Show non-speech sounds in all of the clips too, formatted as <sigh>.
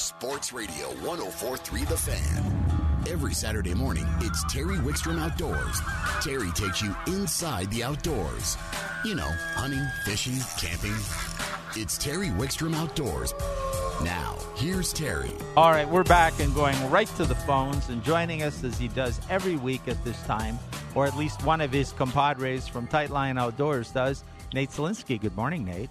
Sports Radio 1043 The Fan. Every Saturday morning, it's Terry Wickstrom Outdoors. Terry takes you inside the outdoors. You know, hunting, fishing, camping. It's Terry Wickstrom Outdoors. Now, here's Terry. All right, we're back and going right to the phones and joining us as he does every week at this time, or at least one of his compadres from Tightline Outdoors does, Nate Zelinsky. Good morning, Nate.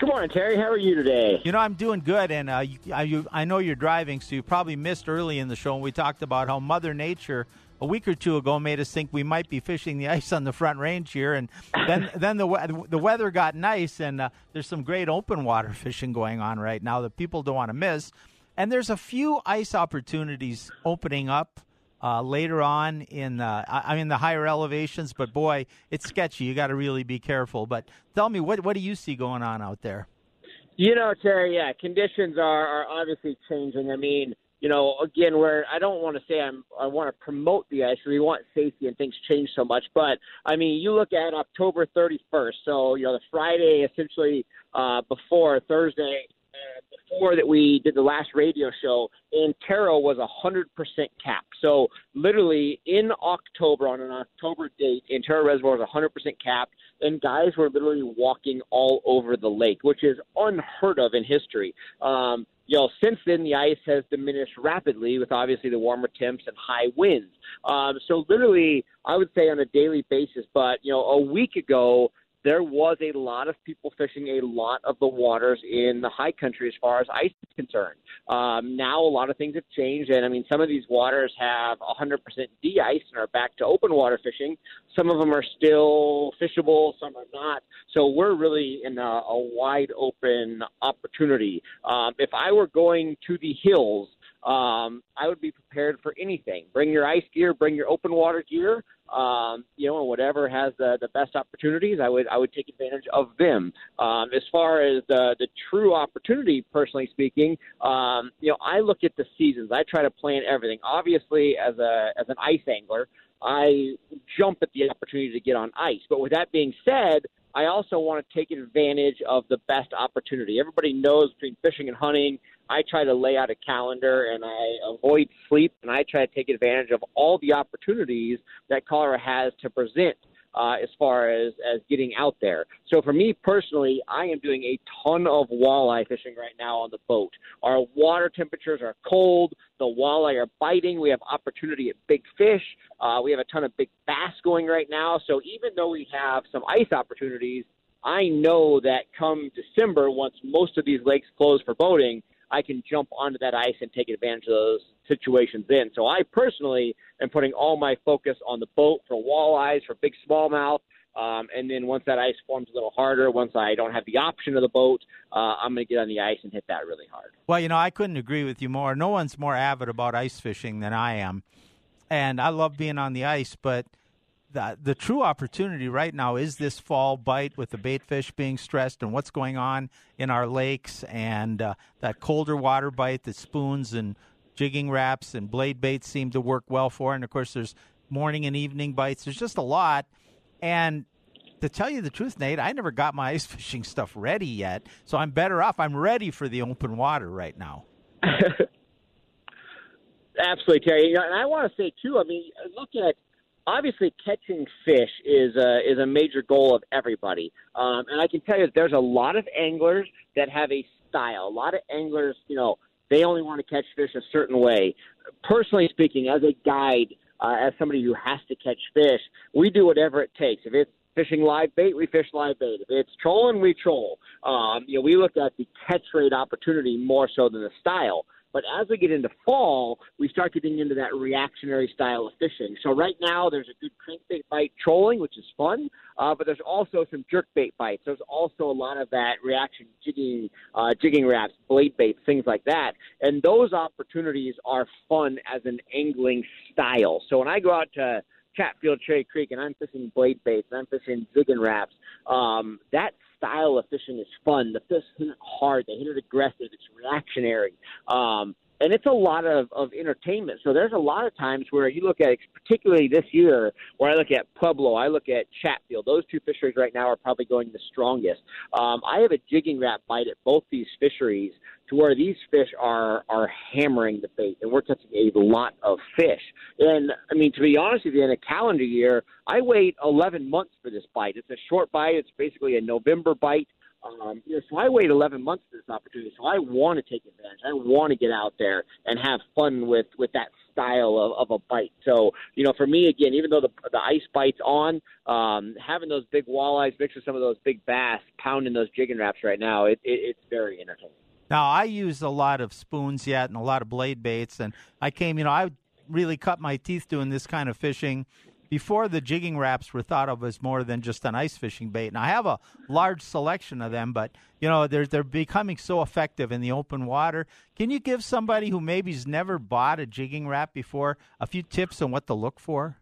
Good morning, Terry. How are you today? You know, I'm doing good, and uh, you, I, you, I know you're driving, so you probably missed early in the show when we talked about how Mother Nature a week or two ago made us think we might be fishing the <laughs> ice on the front range here, and then <laughs> then the the weather got nice, and uh, there's some great open water <laughs> fishing going on right now that people don't want to miss, and there's a few ice opportunities opening up uh, later on in uh, I mean the higher elevations. But boy, it's sketchy. You got to really be careful. But tell me, what what do you see going on out there? You know, Terry. Yeah, conditions are are obviously changing. I mean, you know, again, where I don't want to say I'm I want to promote the ice. We want safety and things change so much, but I mean, you look at October 31st. So you know, the Friday essentially uh, before Thursday before that we did the last radio show, Antero was a 100% cap. So literally in October, on an October date, Antero Reservoir was 100% capped, and guys were literally walking all over the lake, which is unheard of in history. Um, you know, since then the ice has diminished rapidly with obviously the warmer temps and high winds. Um, so literally, I would say on a daily basis. But you know, a week ago, there was a lot of people fishing a lot of the waters in the high country as far as ice is concerned. Um, now a lot of things have changed, and I mean some of these waters have 100% de-ice and are back to open water fishing. Some of them are still fishable, some are not. So we're really in a, a wide open opportunity. Um, if I were going to the hills um, I would be prepared for anything. Bring your ice gear, bring your open water gear, um, you know, and whatever has the, the best opportunities, I would I would take advantage of them. Um, as far as the the true opportunity, personally speaking, um, you know, I look at the seasons. I try to plan everything. Obviously, as a as an ice angler, I jump at the opportunity to get on ice. But with that being said, I also want to take advantage of the best opportunity. Everybody knows between fishing and hunting, I try to lay out a calendar and I avoid sleep and I try to take advantage of all the opportunities that Colorado has to present uh, as far as as getting out there. So for me personally, I am doing a ton of walleye fishing right now on the boat. Our water temperatures are cold. The walleye are biting. We have opportunity at big fish. Uh, we have a ton of big bass going right now. So even though we have some ice opportunities, I know that come December, once most of these lakes close for boating, I can jump onto that ice and take advantage of those situations in. So I personally am putting all my focus on the boat for walleyes, for big smallmouth. Um, and then once that ice forms a little harder, once I don't have the option of the boat, uh, I'm going to get on the ice and hit that really hard. Well, you know, I couldn't agree with you more. No one's more avid about ice fishing than I am. And I love being on the ice, but – the, the true opportunity right now is this fall bite with the bait fish being stressed and what's going on in our lakes and uh, that colder water bite that spoons and jigging Raps and blade baits seem to work well for. And of course, there's morning and evening bites. There's just a lot. And to tell you the truth, Nate, I never got my ice <laughs> fishing stuff ready yet. So I'm better off. I'm ready for the open water right now. <laughs> Absolutely, Terry. And I want to say, too, I mean, look at obviously catching fish is a, is a major goal of everybody. Um, and I can tell you there's a lot of anglers that have a style. A lot of anglers, you know, they only want to catch fish a certain way. Personally speaking, as a guide, uh, as somebody who has to catch fish, we do whatever it takes. If it's fishing live bait, we fish live bait. If it's trolling, we troll. Um, you know, we look at the catch rate opportunity more so than the style. But as we get into fall, we start getting into that reactionary style of fishing. So right now, there's a good crankbait bite trolling, which is fun, uh, but there's also some jerkbait bites. There's also a lot of that reaction jigging, uh, jigging Raps, blade baits, things like that. And those opportunities are fun as an angling style. So when I go out to Chatfield Cherry Creek and I'm fishing blade baits and I'm fishing jigging Raps. um, that style of fishing is fun. The fish hit it hard. They hit it aggressive. It's reactionary. Um, and it's a lot of, of entertainment. So there's a lot of times where you look at, particularly this year, where I look at Pueblo, I look at Chatfield. Those two fisheries right now are probably going the strongest. Um, I have a jigging Rap bite at both these fisheries to where these fish are are hammering the bait, and we're catching a lot of fish. And I mean, to be honest with you, in a calendar year, I wait 11 months for this bite. It's a short bite. It's basically a November bite. Um, you know, so I wait 11 months for this opportunity. So I want to take advantage. I want to get out there and have fun with with that style of, of a bite. So you know, for me again, even though the the ice bite's on, um, having those big walleyes mixed with some of those big bass, pounding those jigging Raps right now, it, it, it's very entertaining. Now I use a lot of spoons yet and a lot of blade baits, and I came, you know, I really cut my teeth doing this kind of fishing before the jigging Raps were thought of as more than just an ice fishing bait. And I have a large selection of them, but you know they're they're becoming so effective in the open water. Can you give somebody who maybe's never bought a jigging Rap before a few tips on what to look for?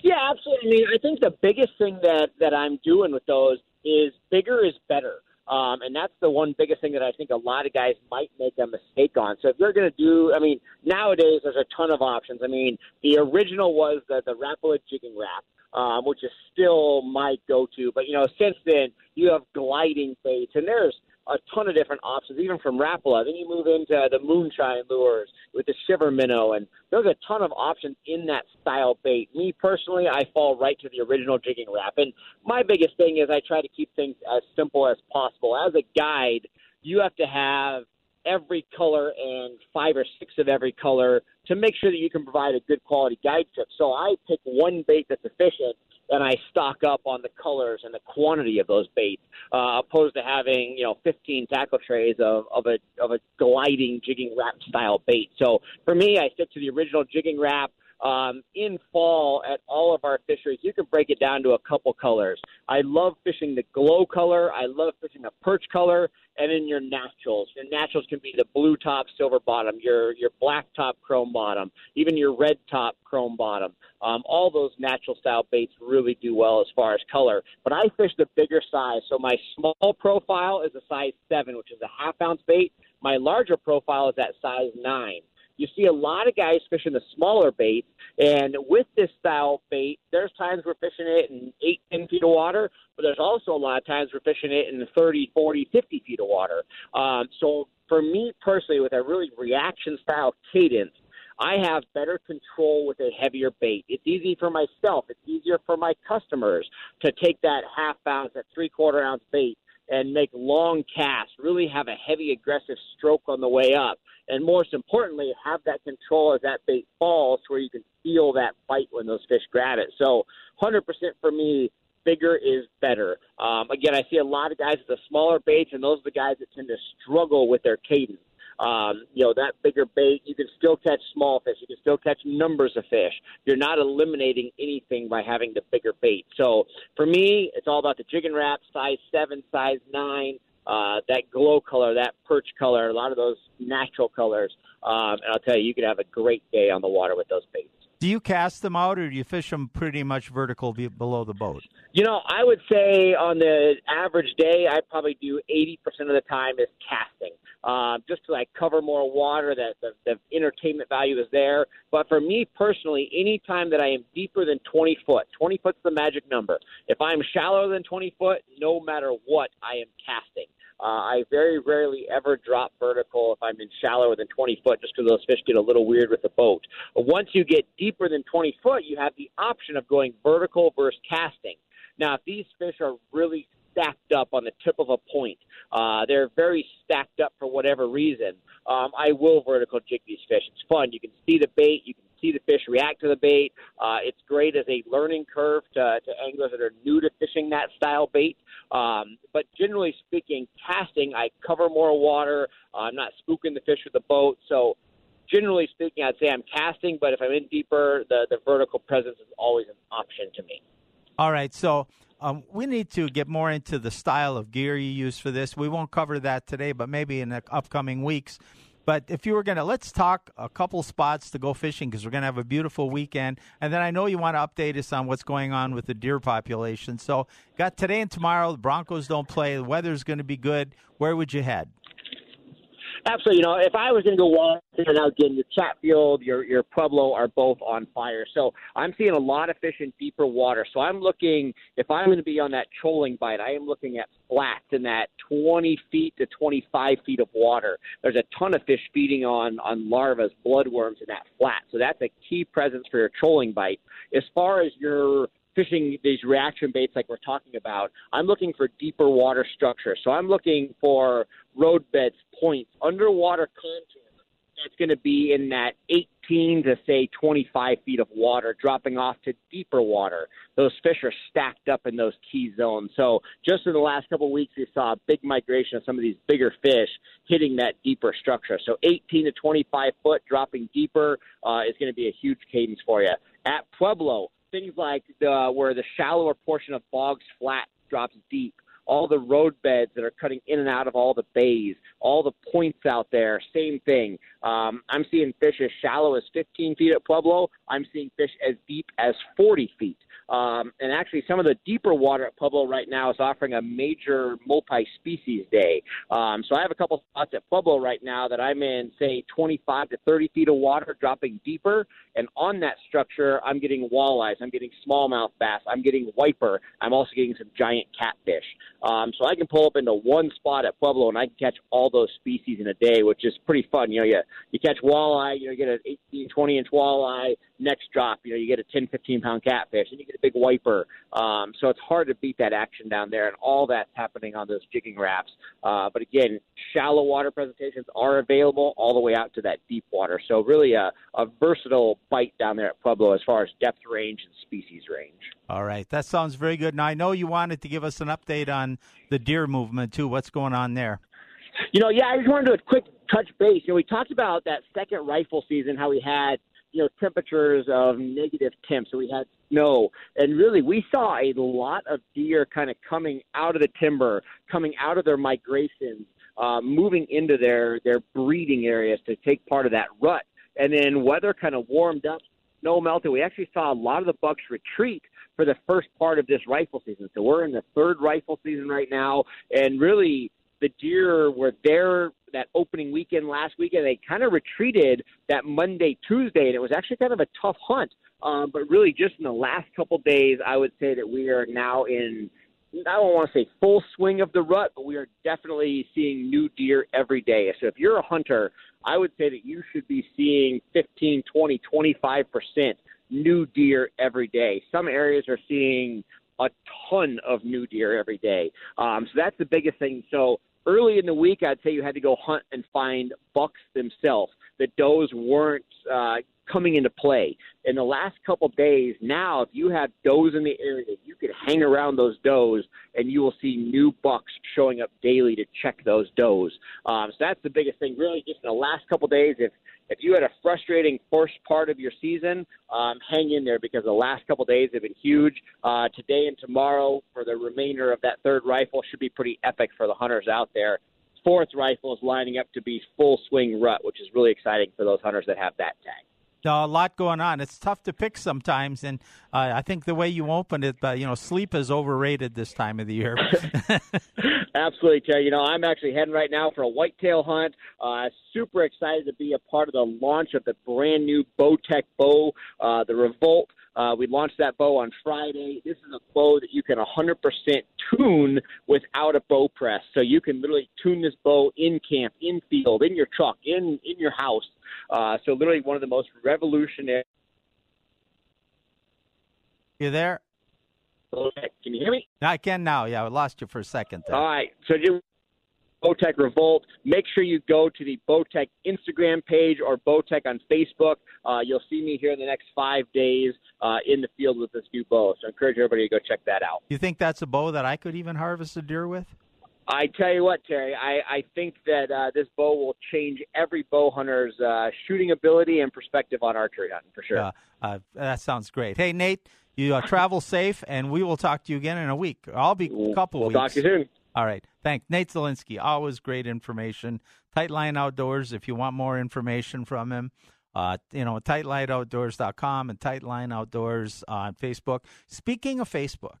Yeah, absolutely. I mean, I think the biggest thing that that I'm doing with those is bigger is better. Um, and that's the one biggest thing that I think a lot of guys might make a mistake on. So if you're going to do, I mean, nowadays there's a ton of options. I mean, the original was the, the Rapala jigging Rap. Um, which is still my go-to, but you know, since then you have gliding baits, and there's a ton of different options, even from Rapala. Then you move into the moonshine lures with the shiver minnow, and there's a ton of options in that style bait. Me personally, I fall right to the original jigging Rap, and my biggest thing is I try to keep things as simple as possible. As a guide, you have to have every color and five or six of every color to make sure that you can provide a good quality guide trip. So I pick one bait that's efficient and I stock up on the colors and the quantity of those baits, uh, opposed to having you know 15 tackle trays of, of a of a gliding jigging Rap style bait. So for me, I stick to the original jigging Rap. Um, in fall at all of our fisheries, you can break it down to a couple colors. I love fishing the glow color. I love fishing the perch color, and in your naturals. Your naturals can be the blue top, silver bottom, your your black top, chrome bottom, even your red top, chrome bottom. Um, all those natural style baits really do well as far as color. But I fish the bigger size, so my small profile is a size seven, which is a half ounce bait. My larger profile is at size nine you see a lot of guys fishing the smaller baits. And with this style bait, there's times we're fishing it in 8, 10 feet of water, but there's also a lot of times we're fishing it in 30, 40, 50 feet of water. Um, so for me personally, with a really reaction style cadence, I have better control with a heavier bait. It's easy for myself. It's easier for my customers to take that half ounce, that three quarter ounce bait and make long casts, really have a heavy aggressive stroke on the way up, and most importantly, have that control as that bait falls where you can feel that bite when those fish grab it. So 100% for me, bigger is better. Um, again, I see a lot of guys with the smaller baits, and those are the guys that tend to struggle with their cadence. Um, you know, that bigger bait, you can still catch small fish. You can still catch numbers of fish. You're not eliminating anything by having the bigger bait. So for me, it's all about the jigging Rap, size seven, size nine, uh, that glow color, that perch color, a lot of those natural colors. Um, and I'll tell you, you could have a great day on the water with those baits. Do you cast them out, or do you fish them pretty much vertical below the boat? You know, I would say on the average day, I probably do 80% of the time is casting, uh, just to like cover more water. That the, the entertainment value is there. But for me personally, any time that I am deeper than 20 foot, 20 foot's the magic number. If I'm shallower than 20 foot, no matter what, I am casting. Uh, I very rarely ever drop vertical if I'm in shallower than 20 foot, just because those fish get a little weird with the boat. Once you get deeper than 20 foot, you have the option of going vertical versus casting. Now, if these fish are really stacked up on the tip of a point, uh, they're very stacked up for whatever reason. Um, I will vertical jig these fish. It's fun. You can see the bait. You can see the fish react to the bait. Uh, it's great as a learning curve to, to anglers that are new to fishing that style bait. Um, but generally speaking, casting, I cover more water. Uh, I'm not spooking the fish with the boat. So generally speaking, I'd say I'm casting, but if I'm in deeper, the, the vertical presence is always an option to me. All right. So um, we need to get more into the style of gear you use for this. We won't cover that today, but maybe in the upcoming weeks. But if you were going to, let's talk a couple spots to go fishing because we're going to have a beautiful weekend. And then I know you want to update us on what's going on with the deer population. So, got today and tomorrow. The Broncos don't play. The weather's going to be good. Where would you head? Absolutely. You know, if I was going to go walk now again, your Chatfield, your your Pueblo are both on fire. So I'm seeing a lot of fish in deeper water. So I'm looking if I'm going to be on that trolling bite, I am looking at flats in that 20 feet to 25 feet of water. There's a ton of fish feeding on on larvas, bloodworms in that flat. So that's a key presence for your trolling bite. As far as your fishing these reaction baits like we're talking about, I'm looking for deeper water structure. So I'm looking for road beds, points, underwater contour that's going to be in that 18 to say 25 feet of water, dropping off to deeper water. Those fish are stacked up in those key zones. So just in the last couple of weeks, we saw a big migration of some of these bigger fish hitting that deeper structure. So 18 to 25 foot dropping deeper uh, is going to be a huge cadence for you. At Pueblo, things like the, where the shallower portion of Boggs Flat drops deep, all the road beds that are cutting in and out of all the bays, all the points out there, same thing. Um, I'm seeing fish as shallow as 15 feet at Pueblo. I'm seeing fish as deep as 40 feet. Um, and actually, some of the deeper water at Pueblo right now is offering a major multi-species day. Um, so I have a couple spots at Pueblo right now that I'm in, say, 25 to 30 feet of water, dropping deeper. And on that structure, I'm getting walleyes, I'm getting smallmouth bass, I'm getting wiper, I'm also getting some giant catfish. Um, so I can pull up into one spot at Pueblo and I can catch all those species in a day, which is pretty fun. You know, you you catch walleye, you know, you get an 18, 20 inch walleye. Next drop, you know, you get a 10, 15 pound catfish, and you get big wiper. Um, so it's hard to beat that action down there, and all that's happening on those jigging Raps. Uh, but again, shallow water presentations are available all the way out to that deep water. So really a, a versatile bite down there at Pueblo as far as depth range and species range. All right, that sounds very good. Now I know you wanted to give us an update on the deer movement too. What's going on there? You know, yeah, I just wanted to do a quick touch base. You know, we talked about that second rifle season, how we had you know temperatures of negative temps, so we had snow, and really we saw a lot of deer kind of coming out of the timber, coming out of their migrations, uh, moving into their their breeding areas to take part of that rut. And then weather kind of warmed up, snow melted. We actually saw a lot of the bucks retreat for the first part of this rifle season. So we're in the third rifle season right now, and really the deer were there that opening weekend last weekend. They kind of retreated that Monday, Tuesday, and it was actually kind of a tough hunt. Um, but really, just in the last couple days, I would say that we are now in. I don't want to say full swing of the rut, but we are definitely seeing new deer every day. So if you're a hunter, I would say that you should be seeing 15, 20, 25 percent new deer every day. Some areas are seeing a ton of new deer every day. Um, so that's the biggest thing. So early in the week, I'd say you had to go hunt and find bucks themselves. The does weren't uh, coming into play. In the last couple days, now if you have does in the area, you can hang around those does, and you will see new bucks showing up daily to check those does. Um, so that's the biggest thing, really. Just in the last couple days, if if you had a frustrating first part of your season, um, hang in there because the last couple days have been huge. Uh, today and tomorrow for the remainder of that third rifle should be pretty epic for the hunters out there. Fourth rifle is lining up to be full swing rut, which is really exciting for those hunters that have that tag. A lot going on. It's tough to pick sometimes, and uh, I think the way you opened it, uh, you know, sleep is overrated this time of the year. <laughs> Absolutely, Terry. You know, I'm actually heading right now for a whitetail hunt. Uh, super excited to be a part of the launch of the brand new Bowtech bow, uh, the Revolt. Uh, we launched that bow on Friday. This is a bow that you can 100% tune without a bow press. So you can literally tune this bow in camp, in field, in your truck, in in your house. Uh, so literally one of the most revolutionary. You there? Can you hear me? I can now. Yeah, I lost you for a second. There. All right. So just Bowtech Revolt. Make sure you go to the Bowtech Instagram page or Bowtech on Facebook. Uh, you'll see me here in the next five days uh, in the field with this new bow. So I encourage everybody to go check that out. You think that's a bow that I could even harvest a deer with? I tell you what, Terry, I, I think that uh, this bow will change every bow hunter's uh, shooting ability and perspective on archery hunting for sure. Uh, that sounds great. Hey, Nate, you uh, travel <laughs> safe, and we will talk to you again in a week. I'll be a couple we'll weeks. talk to you soon. All right. Thanks. Nate Zelinsky, always great information. Tightline Outdoors, if you want more information from him, uh, you know, tightlineoutdoors.com and Tightline Outdoors on Facebook. Speaking of Facebook,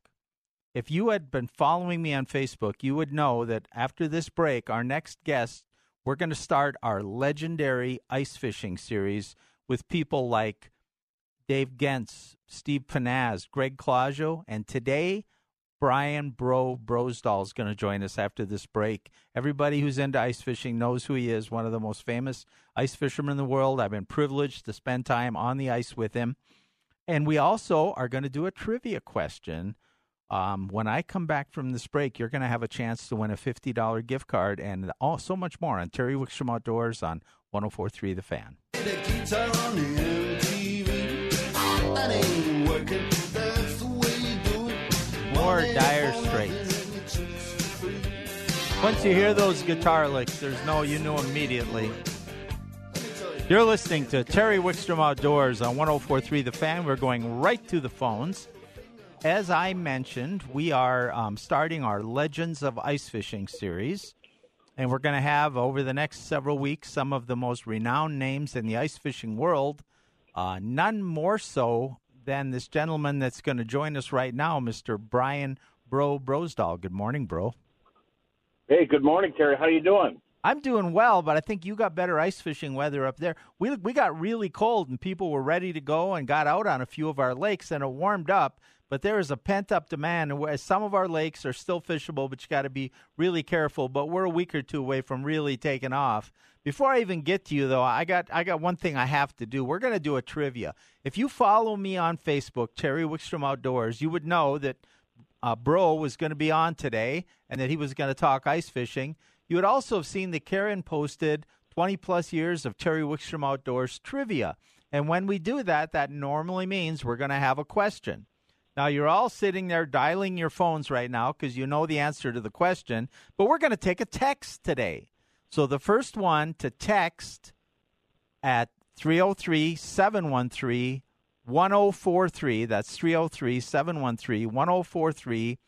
if you had been following me on Facebook, you would know that after this break, our next guest we're going to start our legendary ice fishing series with people like Dave Genz, Steve Pennaz, Greg Clusiau, and today Brian Bro Brosdahl is going to join us after this break. Everybody who's into ice fishing knows who he is, one of the most famous ice fishermen in the world. I've been privileged to spend time on the ice with him. And we also are going to do a trivia question. Um, when I come back from this break, you're going to have a chance to win a $50 gift card and all, so much more on Terry Wickstrom Outdoors on 1043 The Fan. More Dire Straits. Once you hear those guitar licks, there's no you know immediately. You're listening to Terry Wickstrom Outdoors on 1043 The Fan. We're going right to the phones. As I mentioned, we are um, starting our Legends of Ice Fishing series. And we're going to have over the next several weeks some of the most renowned names in the ice fishing world. Uh, none more so than this gentleman that's going to join us right now, Mr. Brian Bro Brosdahl. Good morning, bro. Hey, good morning, Terry. How are you doing? I'm doing well, but I think you got better ice fishing weather up there. We we got really cold and people were ready to go and got out on a few of our lakes and it warmed up. But there is a pent up demand, and some of our lakes are still fishable, but you got to be really careful. But we're a week or two away from really taking off. Before I even get to you, though, I got I got one thing I have to do. We're going to do a trivia. If you follow me on Facebook, Terry Wickstrom Outdoors, you would know that uh, Bro was going to be on today, and that he was going to talk ice fishing. You would also have seen that Karen posted 20 plus years of Terry Wickstrom Outdoors trivia. And when we do that, that normally means we're going to have a question. Now, you're all sitting there dialing your phones right now because you know the answer to the question, but we're going to take a text today. So the first one to text at 303 713 1043, that's 303 713 1043.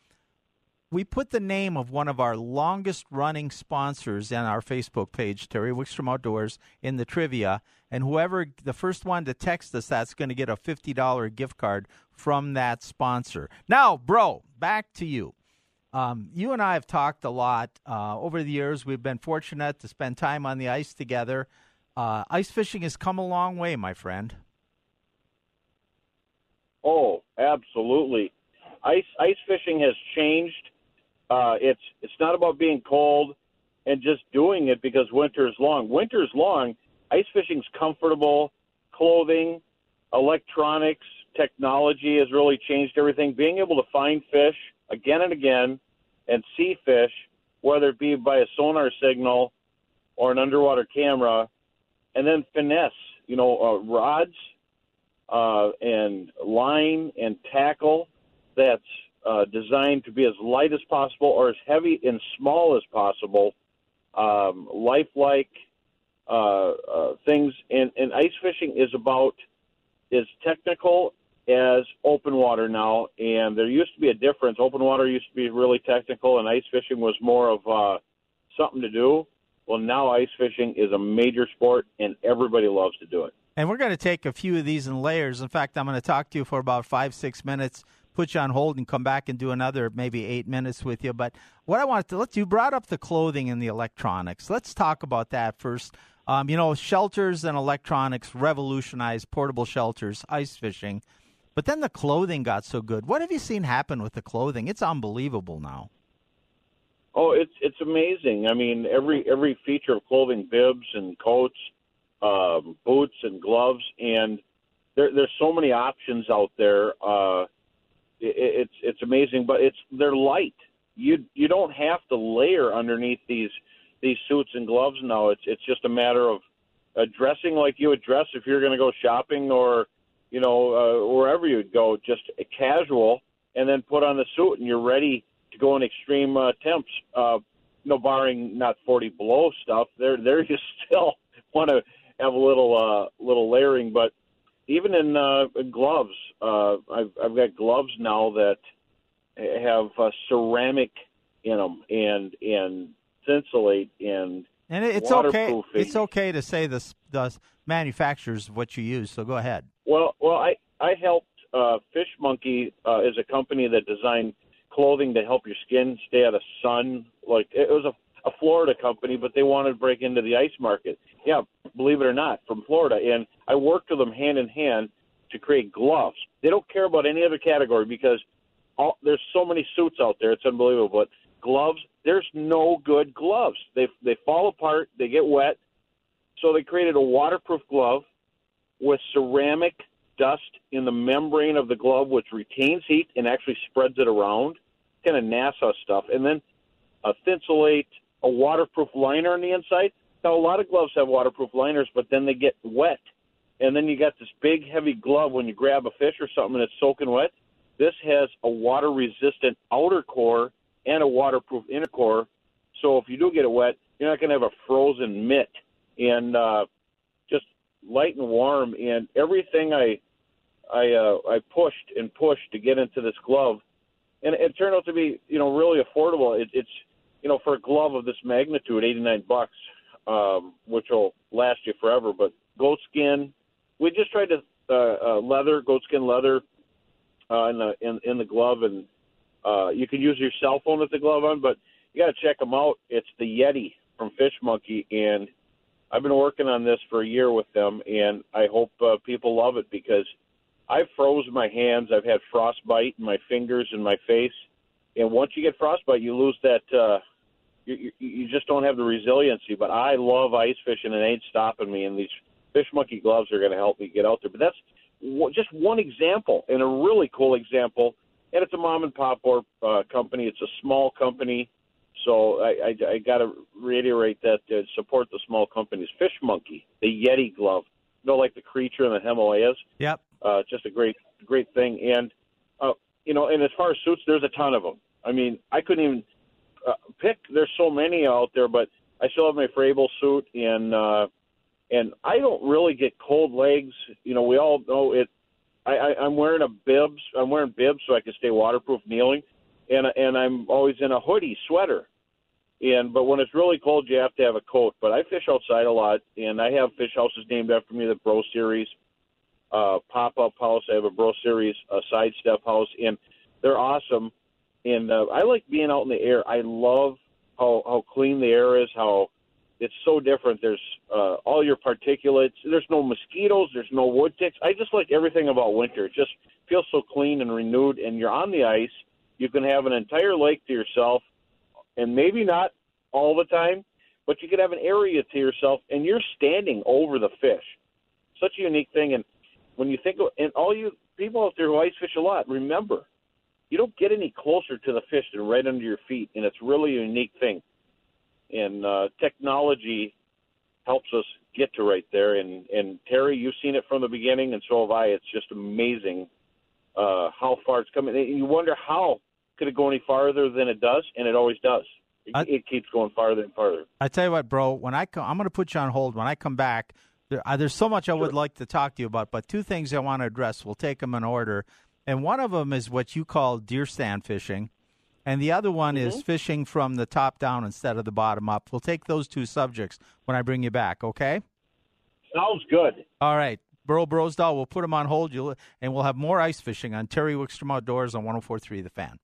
We put the name of one of our longest running sponsors in our Facebook page, Terry Wickstrom Outdoors, in the trivia. And whoever, the first one to text us, that's going to get a $50 gift card from that sponsor. Now, bro, back to you. Um, you and I have talked a lot uh, over the years. We've been fortunate to spend time on the ice together. Uh, ice fishing has come a long way, my friend. Oh, absolutely. Ice ice fishing has changed. Uh, it's it's not about being cold and just doing it because winter is long. Winter is long. Ice fishing's comfortable. Clothing, electronics, technology has really changed everything. Being able to find fish again and again and see fish, whether it be by a sonar signal or an underwater camera, and then finesse, you know, uh, rods uh, and line and tackle that's uh, designed to be as light as possible or as heavy and small as possible, um, lifelike uh, uh, things. And, and ice fishing is about as technical as open water now, and there used to be a difference. Open water used to be really technical, and ice fishing was more of uh, something to do. Well, now ice fishing is a major sport, and everybody loves to do it. And we're going to take a few of these in layers. In fact, I'm going to talk to you for about five, six minutes, put you on hold, and come back and do another maybe eight minutes with you. But what I wanted to let you brought up the clothing and the electronics. Let's talk about that first. Um, you know, shelters and electronics revolutionized portable shelters, ice fishing. But then the clothing got so good. What have you seen happen with the clothing? It's unbelievable now. Oh, it's it's amazing. I mean, every every feature of clothing, bibs and coats, um, boots and gloves, and there, there's so many options out there. Uh, it, it's it's amazing, but it's they're light. You you don't have to layer underneath these these suits and gloves now. It's it's just a matter of dressing like you would dress if you're going to go shopping or you know, uh, wherever you'd go, just casual, and then put on the suit, and you're ready to go in extreme uh, temps. Uh, you know, barring not 40 below stuff, there there <laughs> you still want to have a little uh, little layering. But even in, uh, gloves, uh, I've I've got gloves now that have uh, ceramic in them and and thinsulate and and it's okay. It's okay to say the the manufacturers of what you use. So go ahead. Well, well, I I helped uh, Fish Monkey uh, is a company that designed clothing to help your skin stay out of sun. Like it was a a Florida company, but they wanted to break into the ice market. Yeah, believe it or not, from Florida, and I worked with them hand in hand to create gloves. They don't care about any other category because all, there's so many suits out there. It's unbelievable. But gloves, there's no good gloves. They they fall apart. They get wet. So they created a waterproof glove with ceramic dust in the membrane of the glove, which retains heat and actually spreads it around. Kind of NASA stuff. And then a thinsulate, a waterproof liner on the inside. Now, a lot of gloves have waterproof liners, but then they get wet. And then you got this big, heavy glove when you grab a fish or something and it's soaking wet. This has a water resistant outer core and a waterproof inner core. So if you do get it wet, you're not going to have a frozen mitt. And uh, just light and warm. And everything I I uh, I pushed and pushed to get into this glove, and it turned out to be you know really affordable. It, it's you know for a glove of this magnitude, eighty nine bucks, um, which will last you forever. But goat skin, we just tried to uh, uh, leather, goat skin leather, uh, in the in, in the glove, and uh, you can use your cell phone with the glove on, but you got to check them out. It's the Yeti from Fish Monkey, and I've been working on this for a year with them, and I hope uh, people love it because I've froze my hands. I've had frostbite in my fingers and my face, and once you get frostbite, you lose that. Uh, you, you just don't have the resiliency. But I love ice fishing, and it ain't stopping me. And these fish monkey gloves are going to help me get out there. But that's just one example, and a really cool example. And it's a mom and pop or uh, company. It's a small company, so I, I, I got to reiterate that uh, support the small companies. Fish Monkey, the Yeti glove, you know, like the creature in the Himalayas. Yep. Uh, just a great, great thing. And uh, you know, and as far as suits, there's a ton of them. I mean, I couldn't even uh, pick. There's so many out there, but I still have my Frabill suit, and uh, and I don't really get cold legs. You know, we all know it. I, I, I'm wearing a bibs. I'm wearing bibs so I can stay waterproof kneeling, and and I'm always in a hoodie, sweater. And but when it's really cold, you have to have a coat. But I fish outside a lot, and I have fish houses named after me, the Bro Series uh, pop up house. I have a Bro Series uh, sidestep house, and they're awesome. And uh, I like being out in the air. I love how how clean the air is. How it's so different. There's uh, all your particulates. There's no mosquitoes. There's no wood ticks. I just like everything about winter. It just feels so clean and renewed. And you're on the ice. You can have an entire lake to yourself, and maybe not all the time, but you could have an area to yourself, and you're standing over the fish. Such a unique thing. And when you think of, and all you people out there who ice fish a lot, remember, you don't get any closer to the fish than right under your feet, and it's really a unique thing. And uh, technology helps us get to right there. And and Terry, you've seen it from the beginning, and so have I. It's just amazing uh, how far it's coming. And you wonder how could it go any farther than it does, and it always does. It, I, it keeps going farther and farther. I tell you what, bro. When I come, I'm going to put you on hold. When I come back, there, uh, there's so much I would like to talk to you about, but two things I want to address. We'll take them in order. And one of them is what you call deer stand fishing, and the other one mm-hmm. is fishing from the top down instead of the bottom up. We'll take those two subjects when I bring you back, okay? Sounds good. All right. Bro Brosdahl, we'll put him on hold, You'll, and we'll have more ice fishing on Terry Wickstrom Outdoors on 1043 The Fan.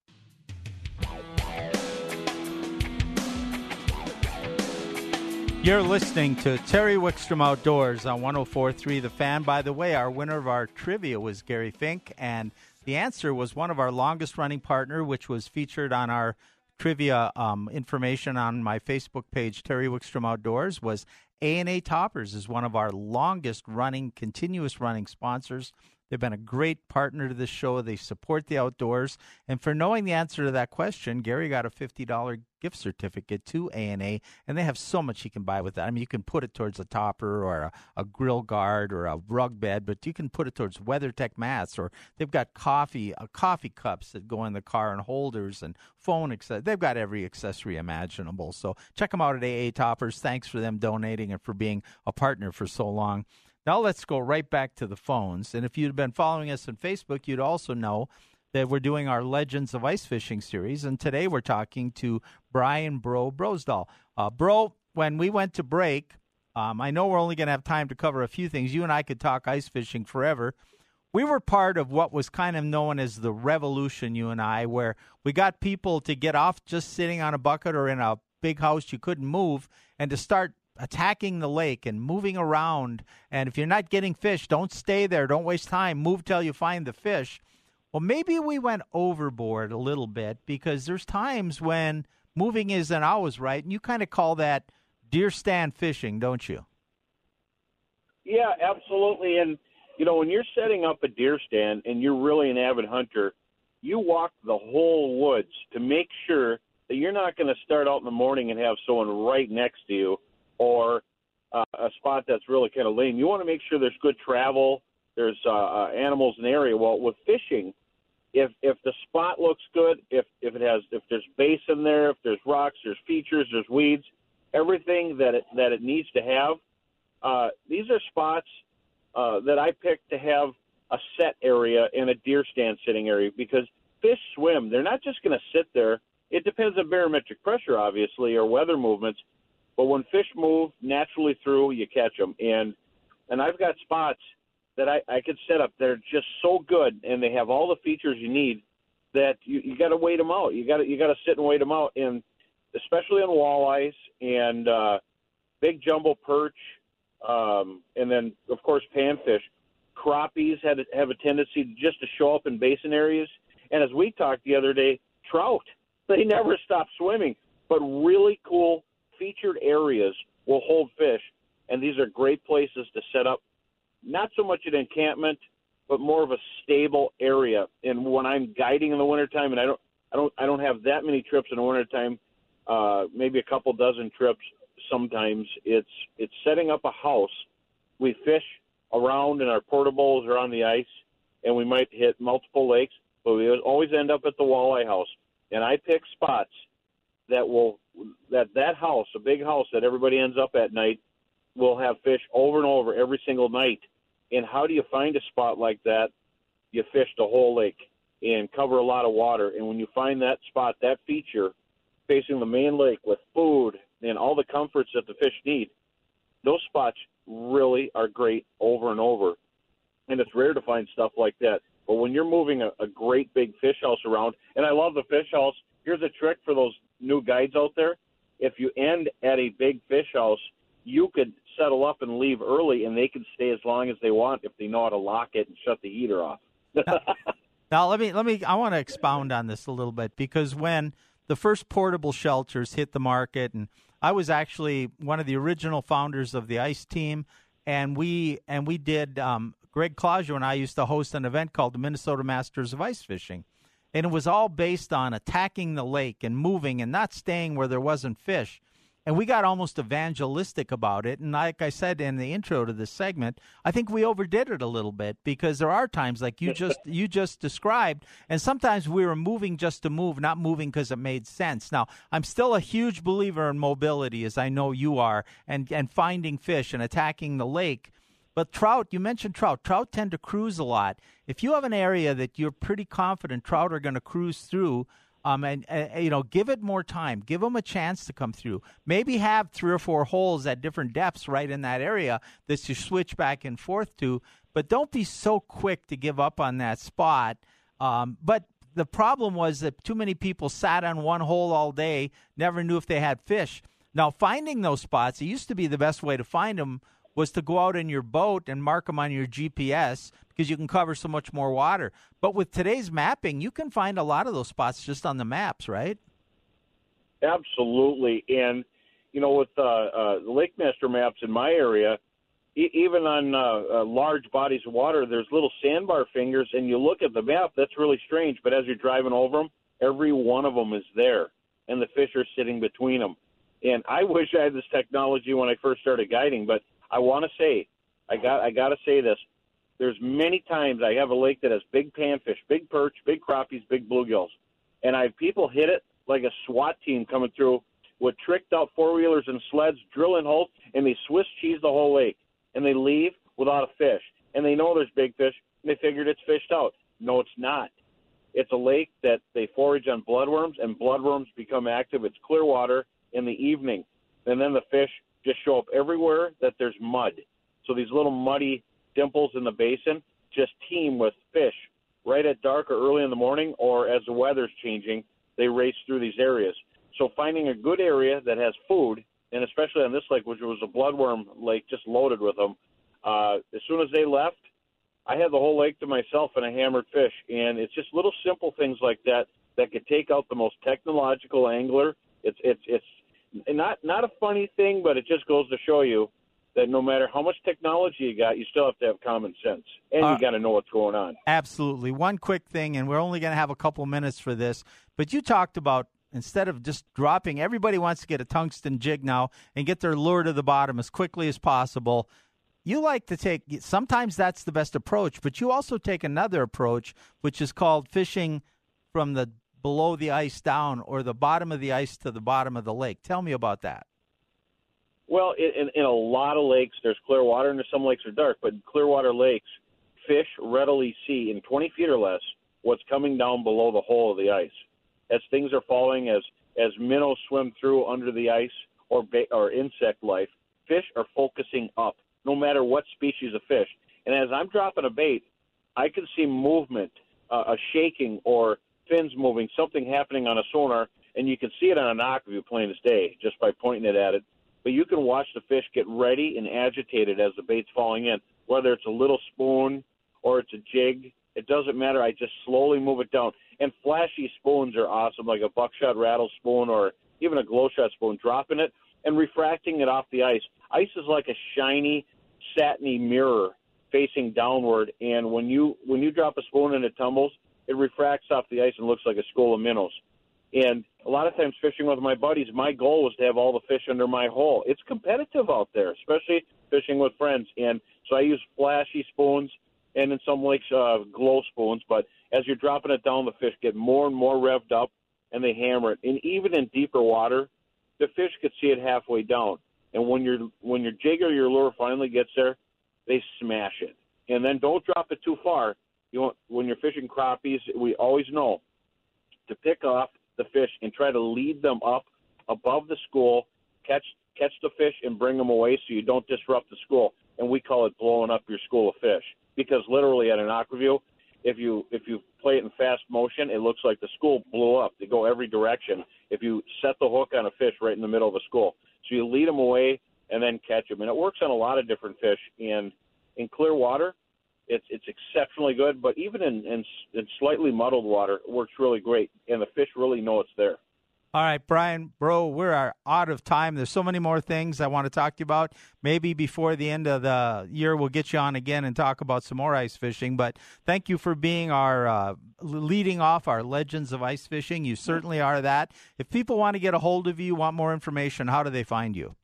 You're listening to Terry Wickstrom Outdoors on 1043 The Fan. By the way, our winner of our trivia was Gary Fink, and the answer was one of our longest running partner, which was featured on our trivia um, information on my Facebook page, Terry Wickstrom Outdoors, was A&A Toppers is one of our longest running, continuous running sponsors. They've been a great partner to this show. They support the outdoors. And for knowing the answer to that question, Gary got a $50 gift certificate to A&A, and they have so much you can buy with that. I mean, you can put it towards a topper or a, a grill guard or a rug bed, but you can put it towards WeatherTech mats, or they've got coffee uh, coffee cups that go in the car and holders and phone accessories. They've got every accessory imaginable. So check them out at AA Toppers. Thanks for them donating and for being a partner for so long. Now let's go right back to the phones. And if you'd been following us on Facebook, you'd also know that we're doing our Legends of Ice Fishing series. And today we're talking to Brian Bro Brosdahl. Uh, Bro, when we went to break, um, I know we're only going to have time to cover a few things. You and I could talk ice fishing forever. We were part of what was kind of known as the revolution, you and I, where we got people to get off just sitting on a bucket or in a big house you couldn't move, and to start attacking the lake and moving around. And if you're not getting fish, don't stay there. Don't waste time. Move till you find the fish. Well, maybe we went overboard a little bit because there's times when moving isn't always right, and you kind of call that deer stand fishing, don't you? Yeah, absolutely. And you know, when you're setting up a deer stand and you're really an avid hunter, you walk the whole woods to make sure that you're not going to start out in the morning and have someone right next to you or uh, a spot that's really kind of lame. You want to make sure there's good travel, there's uh, uh, animals in the area. Well, with fishing, if if the spot looks good, if if it has if there's bass in there, if there's rocks, there's features, there's weeds, everything that it that it needs to have. Uh, these are spots uh, that I picked to have a set area and a deer stand sitting area because fish swim. They're not just going to sit there. It depends on barometric pressure, obviously, or weather movements. But when fish move naturally through, you catch them. And and I've got spots that I, I could set up. They're just so good, and they have all the features you need that you, you got to wait them out. You got to you got to sit and wait them out, and especially on walleyes and uh, big jumbo perch, um, and then of course panfish. Crappies had have a tendency just to show up in basin areas, and as we talked the other day, trout <laughs> they never stop swimming. But really cool featured areas will hold fish, and these are great places to set up not so much an encampment, but more of a stable area. And when I'm guiding in the wintertime, and I don't, I don't, I don't have that many trips in the wintertime, uh, maybe a couple dozen trips. Sometimes it's it's setting up a house. We fish around in our portables or on the ice, and we might hit multiple lakes, but we always end up at the walleye house. And I pick spots that will that that house, a big house that everybody ends up at night, will have fish over and over every single night and how do you find a spot like that? You fish the whole lake and cover a lot of water. And when you find that spot, that feature facing the main lake with food and all the comforts that the fish need, those spots really are great over and over. And it's rare to find stuff like that. But when you're moving a, a great big fish house around, and I love the fish house, here's a trick for those new guides out there. If you end at a big fish house, you could settle up and leave early, and they can stay as long as they want if they know how to lock it and shut the heater off. now, <laughs> now, let me let me. I want to expound on this a little bit because when the first portable shelters hit the market, and I was actually one of the original founders of the ice team, and we and we did. Um, Greg Clusiau and I used to host an event called the Minnesota Masters of Ice Fishing, and it was all based on attacking the lake and moving and not staying where there wasn't fish and we got almost evangelistic about it. And like I said in the intro to this segment, I think we overdid it a little bit because there are times like you just you just described, and sometimes we were moving just to move, not moving because it made sense. Now, I'm still a huge believer in mobility, as I know you are, and and finding fish and attacking the lake. But trout, you mentioned trout. Trout tend to cruise a lot. If you have an area that you're pretty confident trout are going to cruise through, um, and, and, you know, give it more time. Give them a chance to come through. Maybe have three or four holes at different depths right in that area that you switch back and forth to. But don't be so quick to give up on that spot. Um, but the problem was that too many people sat on one hole all day, never knew if they had fish. Now, finding those spots, it used to be the best way to find them was to go out in your boat and mark them on your GPS because you can cover so much more water. But with today's mapping, you can find a lot of those spots just on the maps, right? Absolutely. And, you know, with uh, uh, Lake Master maps in my area, e- even on uh, uh, large bodies of water, there's little sandbar fingers, and you look at the map, that's really strange. But as you're driving over them, every one of them is there, and the fish are sitting between them. And I wish I had this technology when I first started guiding, but I want to say, I got I got to say this. There's many times I have a lake that has big panfish, big perch, big crappies, big bluegills, and I have people hit it like a SWAT team coming through with tricked out four wheelers and sleds, drilling holes, and they Swiss cheese the whole lake, and they leave without a fish, and they know there's big fish, and they figured it's fished out. No, it's not. It's a lake that they forage on bloodworms, and bloodworms become active. It's clear water in the evening, and then the fish just show up everywhere that there's mud. So these little muddy dimples in the basin just teem with fish right at dark or early in the morning, or as the weather's changing, they race through these areas. So finding a good area that has food, and especially on this lake, which was a bloodworm lake, just loaded with them. Uh, as soon as they left, I had the whole lake to myself and I hammered fish. And it's just little simple things like that that could take out the most technological angler. It's it's it's not not a funny thing, but it just goes to show you that no matter how much technology you got, you still have to have common sense and uh, you got to know what's going on. Absolutely. One quick thing, and we're only going to have a couple minutes for this, but you talked about instead of just dropping, everybody wants to get a tungsten jig now and get their lure to the bottom as quickly as possible. You like to take, sometimes that's the best approach, but you also take another approach, which is called fishing from the below the ice down or the bottom of the ice to the bottom of the lake. Tell me about that. Well, in, in a lot of lakes, there's clear water, and some lakes are dark. But in clear water lakes, fish readily see in 20 feet or less what's coming down below the hole of the ice. As things are falling, as as minnows swim through under the ice or ba- or insect life, fish are focusing up, no matter what species of fish. And as I'm dropping a bait, I can see movement, uh, a shaking or fins moving, something happening on a sonar, and you can see it on an Aqua-Vu plain as day just by pointing it at it but you can watch the fish get ready and agitated as the bait's falling in, whether it's a little spoon or it's a jig. It doesn't matter. I just slowly move it down. And flashy spoons are awesome, like a buckshot rattle spoon or even a glow shot spoon. Dropping it and refracting it off the ice. Ice is like a shiny, satiny mirror facing downward, and when you when you drop a spoon and it tumbles, it refracts off the ice and looks like a school of minnows. And a lot of times fishing with my buddies, my goal was to have all the fish under my hole. It's competitive out there, especially fishing with friends. And so I use flashy spoons and in some lakes uh, glow spoons. But as you're dropping it down, the fish get more and more revved up and they hammer it. And even in deeper water, the fish could see it halfway down. And when your when your jig or your lure finally gets there, they smash it. And then don't drop it too far. You want when you're fishing crappies, we always know to pick off the fish and try to lead them up above the school, catch catch the fish and bring them away so you don't disrupt the school. And we call it blowing up your school of fish because literally at an Aqua-Vu, if you if you play it in fast motion, it looks like the school blew up. They go every direction. If you set the hook on a fish right in the middle of a school, so you lead them away and then catch them, and it works on a lot of different fish. And in clear water, it's it's exceptionally good. But even in, in in slightly muddled water, it works really great, and the fish really know it's there. All right, Brian, bro, we're out of time. There's so many more things I want to talk to you about. Maybe before the end of the year, we'll get you on again and talk about some more ice fishing. But thank you for being our uh, leading off our legends of ice fishing. You certainly are that. If people want to get a hold of you, want more information, how do they find you?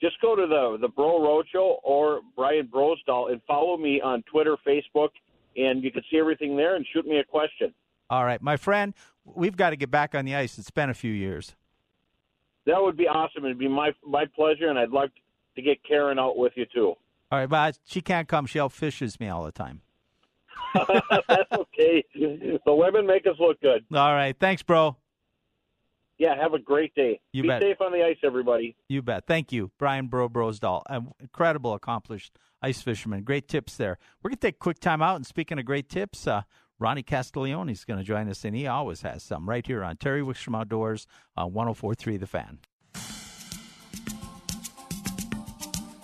Just go to the the Bro Roadshow or Brian Brosdahl and follow me on Twitter, Facebook, and you can see everything there and shoot me a question. All right, my friend, we've got to get back on the ice. It's been a few years. That would be awesome. It'd be my my pleasure, and I'd like to get Karen out with you too. All right, but she can't come. She outfishes me all the time. <laughs> That's okay. The women make us look good. All right, thanks, bro. Yeah, have a great day. You Be bet. safe on the ice, everybody. You bet. Thank you, Brian Bro Brosdahl. An incredible, accomplished ice fisherman. Great tips there. We're going to take a quick time out. And speaking of great tips, uh, Ronnie Castiglione is going to join us, and he always has some right here on Terry Wickstrom Outdoors on 1043 The Fan.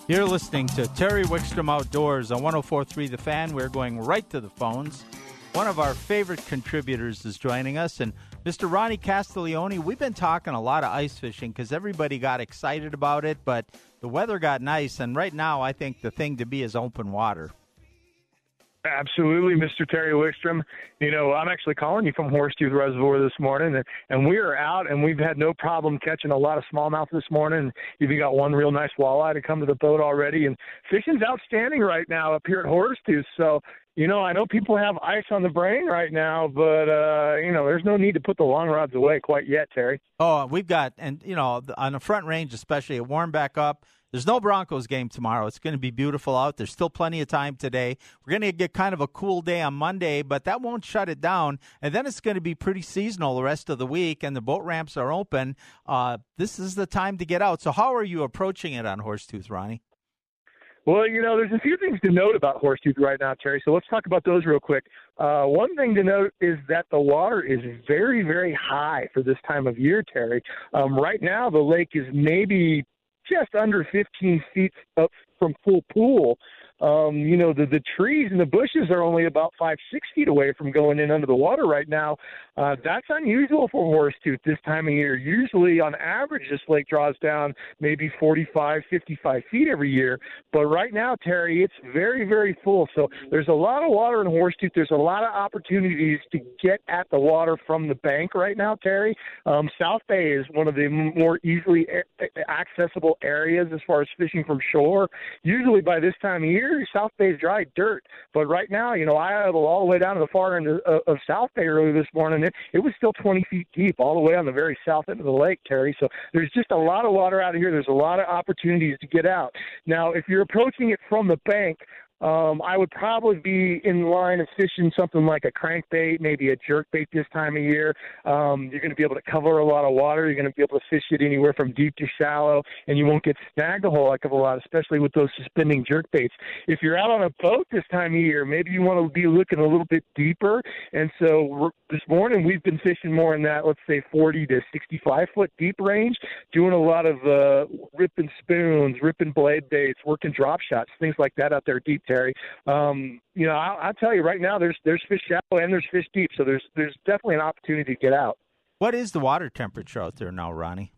You're listening to Terry Wickstrom Outdoors on 1043 The Fan. We're going right to the phones. One of our favorite contributors is joining us, and Mr. Ronnie Castiglione. We've been talking a lot of ice fishing because everybody got excited about it, but the weather got nice, and right now I think the thing to be is open water. Absolutely, Mr. Terry Wickstrom. You know, I'm actually calling you from Horsetooth Reservoir this morning, and, and we are out, and we've had no problem catching a lot of smallmouth this morning. You've even got one real nice walleye to come to the boat already, and fishing's outstanding right now up here at Horsetooth. So you know, I know people have ice on the brain right now, but uh, you know, there's no need to put the long rods away quite yet, Terry. Oh, we've got, and you know, on the front range, especially, it warmed back up. There's no Broncos game tomorrow. It's going to be beautiful out. There's still plenty of time today. We're going to get kind of a cool day on Monday, but that won't shut it down. And then it's going to be pretty seasonal the rest of the week, and the boat ramps are open. Uh, this is the time to get out. So, how are you approaching it on Horsetooth, Ronnie? Well, you know, there's a few things to note about Horsetooth right now, Terry. So let's talk about those real quick. Uh, one thing to note is that the water is very, very high for this time of year, Terry. Um, right now, the lake is maybe just under 15 feet up from full pool. Um, you know, the, the trees and the bushes are only about five, six feet away from going in under the water right now. Uh, that's unusual for Horsetooth this time of year. Usually, on average, this lake draws down maybe 45, 55 feet every year. But right now, Terry, it's very, very full. So there's a lot of water in Horsetooth. There's a lot of opportunities to get at the water from the bank right now, Terry. Um, South Bay is one of the more easily accessible areas as far as fishing from shore. Usually, by this time of year, South Bay dry dirt. But right now, you know, I all the way down to the far end of, of South Bay early this morning. It, it was still 20 feet deep all the way on the very south end of the lake, Terry. So there's just a lot of water out of here. There's a lot of opportunities to get out. Now, if you're approaching it from the bank, um, I would probably be in line of fishing something like a crankbait, maybe a jerkbait this time of year. Um, you're going to be able to cover a lot of water. You're going to be able to fish it anywhere from deep to shallow, and you won't get snagged a whole heck of a lot, especially with those suspending jerkbaits. If you're out on a boat this time of year, maybe you want to be looking a little bit deeper. And so this morning we've been fishing more in that, let's say, 40 to 65 foot deep range, doing a lot of uh, ripping spoons, ripping blade baits, working drop shots, things like that out there deep Terry. Um, you know, I'll, I'll tell you right now, there's there's fish shallow and there's fish deep, so there's there's definitely an opportunity to get out. What is the water temperature out there now, Ronnie?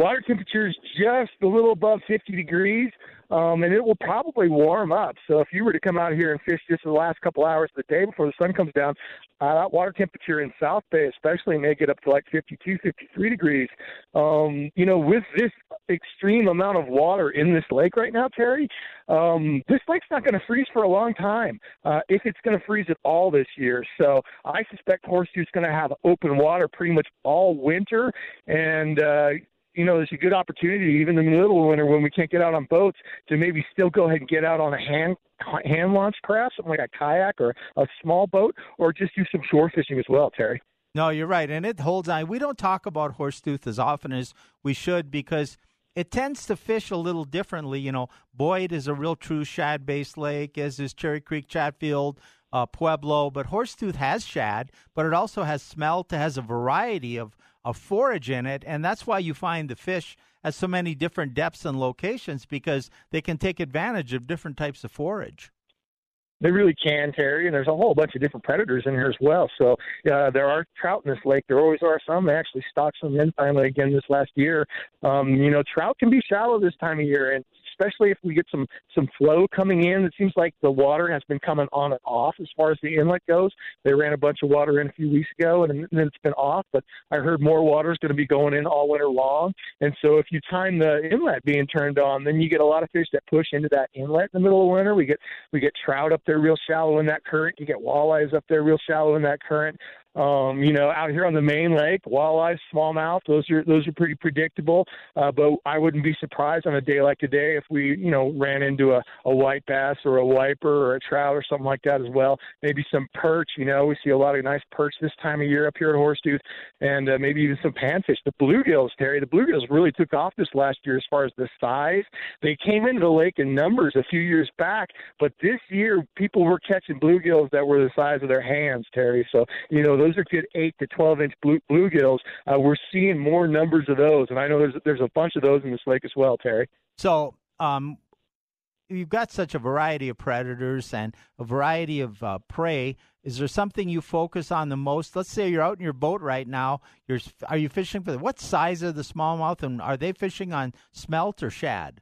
Water temperature is just a little above 50 degrees, um, and it will probably warm up. So if you were to come out here and fish just the last couple hours of the day before the sun comes down, uh, that water temperature in South Bay especially may get up to like 52, 53 degrees. Um, you know, with this extreme amount of water in this lake right now, Terry, um, this lake's not going to freeze for a long time, uh, if it's going to freeze at all this year. So I suspect Horsetooth's going to have open water pretty much all winter, and uh, you know, there's a good opportunity even in the middle of winter when we can't get out on boats to maybe still go ahead and get out on a hand hand launched craft, something like a kayak or a small boat, or just do some shore fishing as well, Terry. No, you're right, and it holds on. We don't talk about Horsetooth as often as we should because it tends to fish a little differently. You know, Boyd is a real true shad based lake, as is Cherry Creek, Chatfield, uh, Pueblo. But Horsetooth has shad, but it also has smelt. It has a variety of a forage in it, and that's why you find the fish at so many different depths and locations because they can take advantage of different types of forage. They really can, Terry, and there's a whole bunch of different predators in here as well. So uh, there are trout in this lake. There always are some. They actually stocked some in finally again this last year. Um, you know, trout can be shallow this time of year, and especially if we get some some flow coming in. It seems like the water has been coming on and off as far as the inlet goes. They ran a bunch of water in a few weeks ago, and then it's been off. But I heard more water is going to be going in all winter long. And so if you time the inlet being turned on, then you get a lot of fish that push into that inlet in the middle of winter. We get we get trout up there real shallow in that current. You get walleyes up there real shallow in that current. Um, you know, out here on the main lake, walleye, smallmouth, those are those are pretty predictable. Uh, but I wouldn't be surprised on a day like today if we, you know, ran into a, a white bass or a wiper or a trout or something like that as well. Maybe some perch. You know, we see a lot of nice perch this time of year up here at Horsetooth, and uh, maybe even some panfish. The bluegills, Terry, the bluegills really took off this last year as far as the size. They came into the lake in numbers a few years back, but this year people were catching bluegills that were the size of their hands, Terry. So you know those are good eight to twelve inch blue, bluegills. Uh, we're seeing more numbers of those, and I know there's there's a bunch of those in this lake as well, Terry. So, um, you've got such a variety of predators and a variety of uh, prey. Is there something you focus on the most? Let's say you're out in your boat right now. You're are you fishing for what size are the smallmouth, and are they fishing on smelt or shad?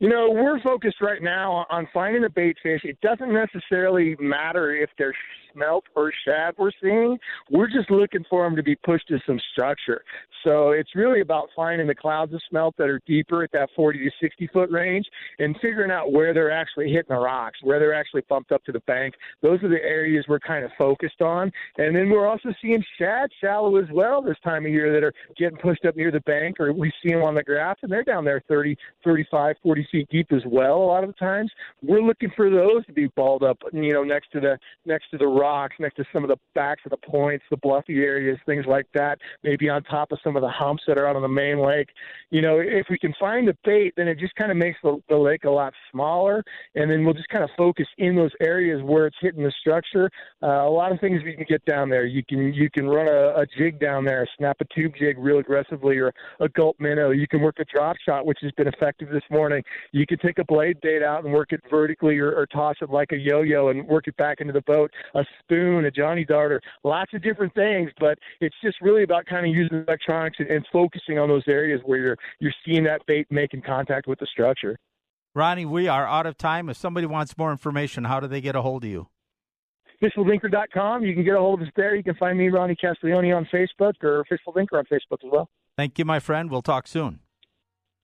You know, we're focused right now on finding the bait fish. It doesn't necessarily matter if they're smelt or shad we're seeing. We're just looking for them to be pushed to some structure. So it's really about finding the clouds of smelt that are deeper at that 40 to 60 foot range and figuring out where they're actually hitting the rocks, where they're actually bumped up to the bank. Those are the areas we're kind of focused on. And then we're also seeing shad shallow as well this time of year that are getting pushed up near the bank, or we see them on the grass, and they're down there 30, 35, 40 feet deep as well. A lot of the times, we're looking for those to be balled up, you know, next to the next to the rocks, next to some of the backs of the points, the bluffy areas, things like that. Maybe on top of some of the humps that are out on the main lake. You know, if we can find the bait, then it just kind of makes the, the lake a lot smaller, and then we'll just kind of focus in those areas where it's hitting the structure. Uh, a lot of things we can get down there. You can you can run a, a jig down there, snap a tube jig real aggressively, or a gulp minnow. You can work a drop shot, which has been effective this morning. You can take a blade bait out and work it vertically, or, or toss it like a yo-yo and work it back into the boat. A spoon, a Johnny darter, lots of different things. But it's just really about kind of using electronics and, and focusing on those areas where you're you're seeing that bait making contact with the structure. Ronnie, we are out of time. If somebody wants more information, how do they get a hold of you? FishfulThinker.com. You can get a hold of us there. You can find me, Ronnie Castiglione, on Facebook or Fishful on Facebook as well. Thank you, my friend. We'll talk soon.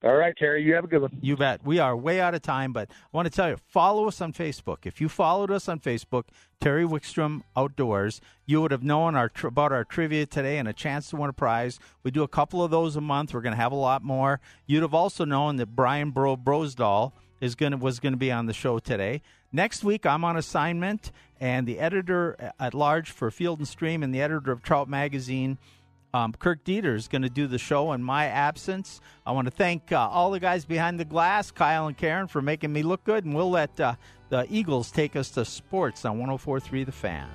All right, Terry. You have a good one. You bet. We are way out of time, but I want to tell you follow us on Facebook. If you followed us on Facebook, Terry Wickstrom Outdoors, you would have known our about our trivia today and a chance to win a prize. We do a couple of those a month. We're going to have a lot more. You'd have also known that Brian Bro Brosdahl is going to, was going to be on the show today. Next week, I'm on assignment, and the editor at large for Field and Stream and the editor of Trout Magazine um, Kirk Deeter is going to do the show in my absence. I want to thank uh, all the guys behind the glass, Kyle and Karen, for making me look good, and we'll let uh, the Eagles take us to sports on 1043 The Fan.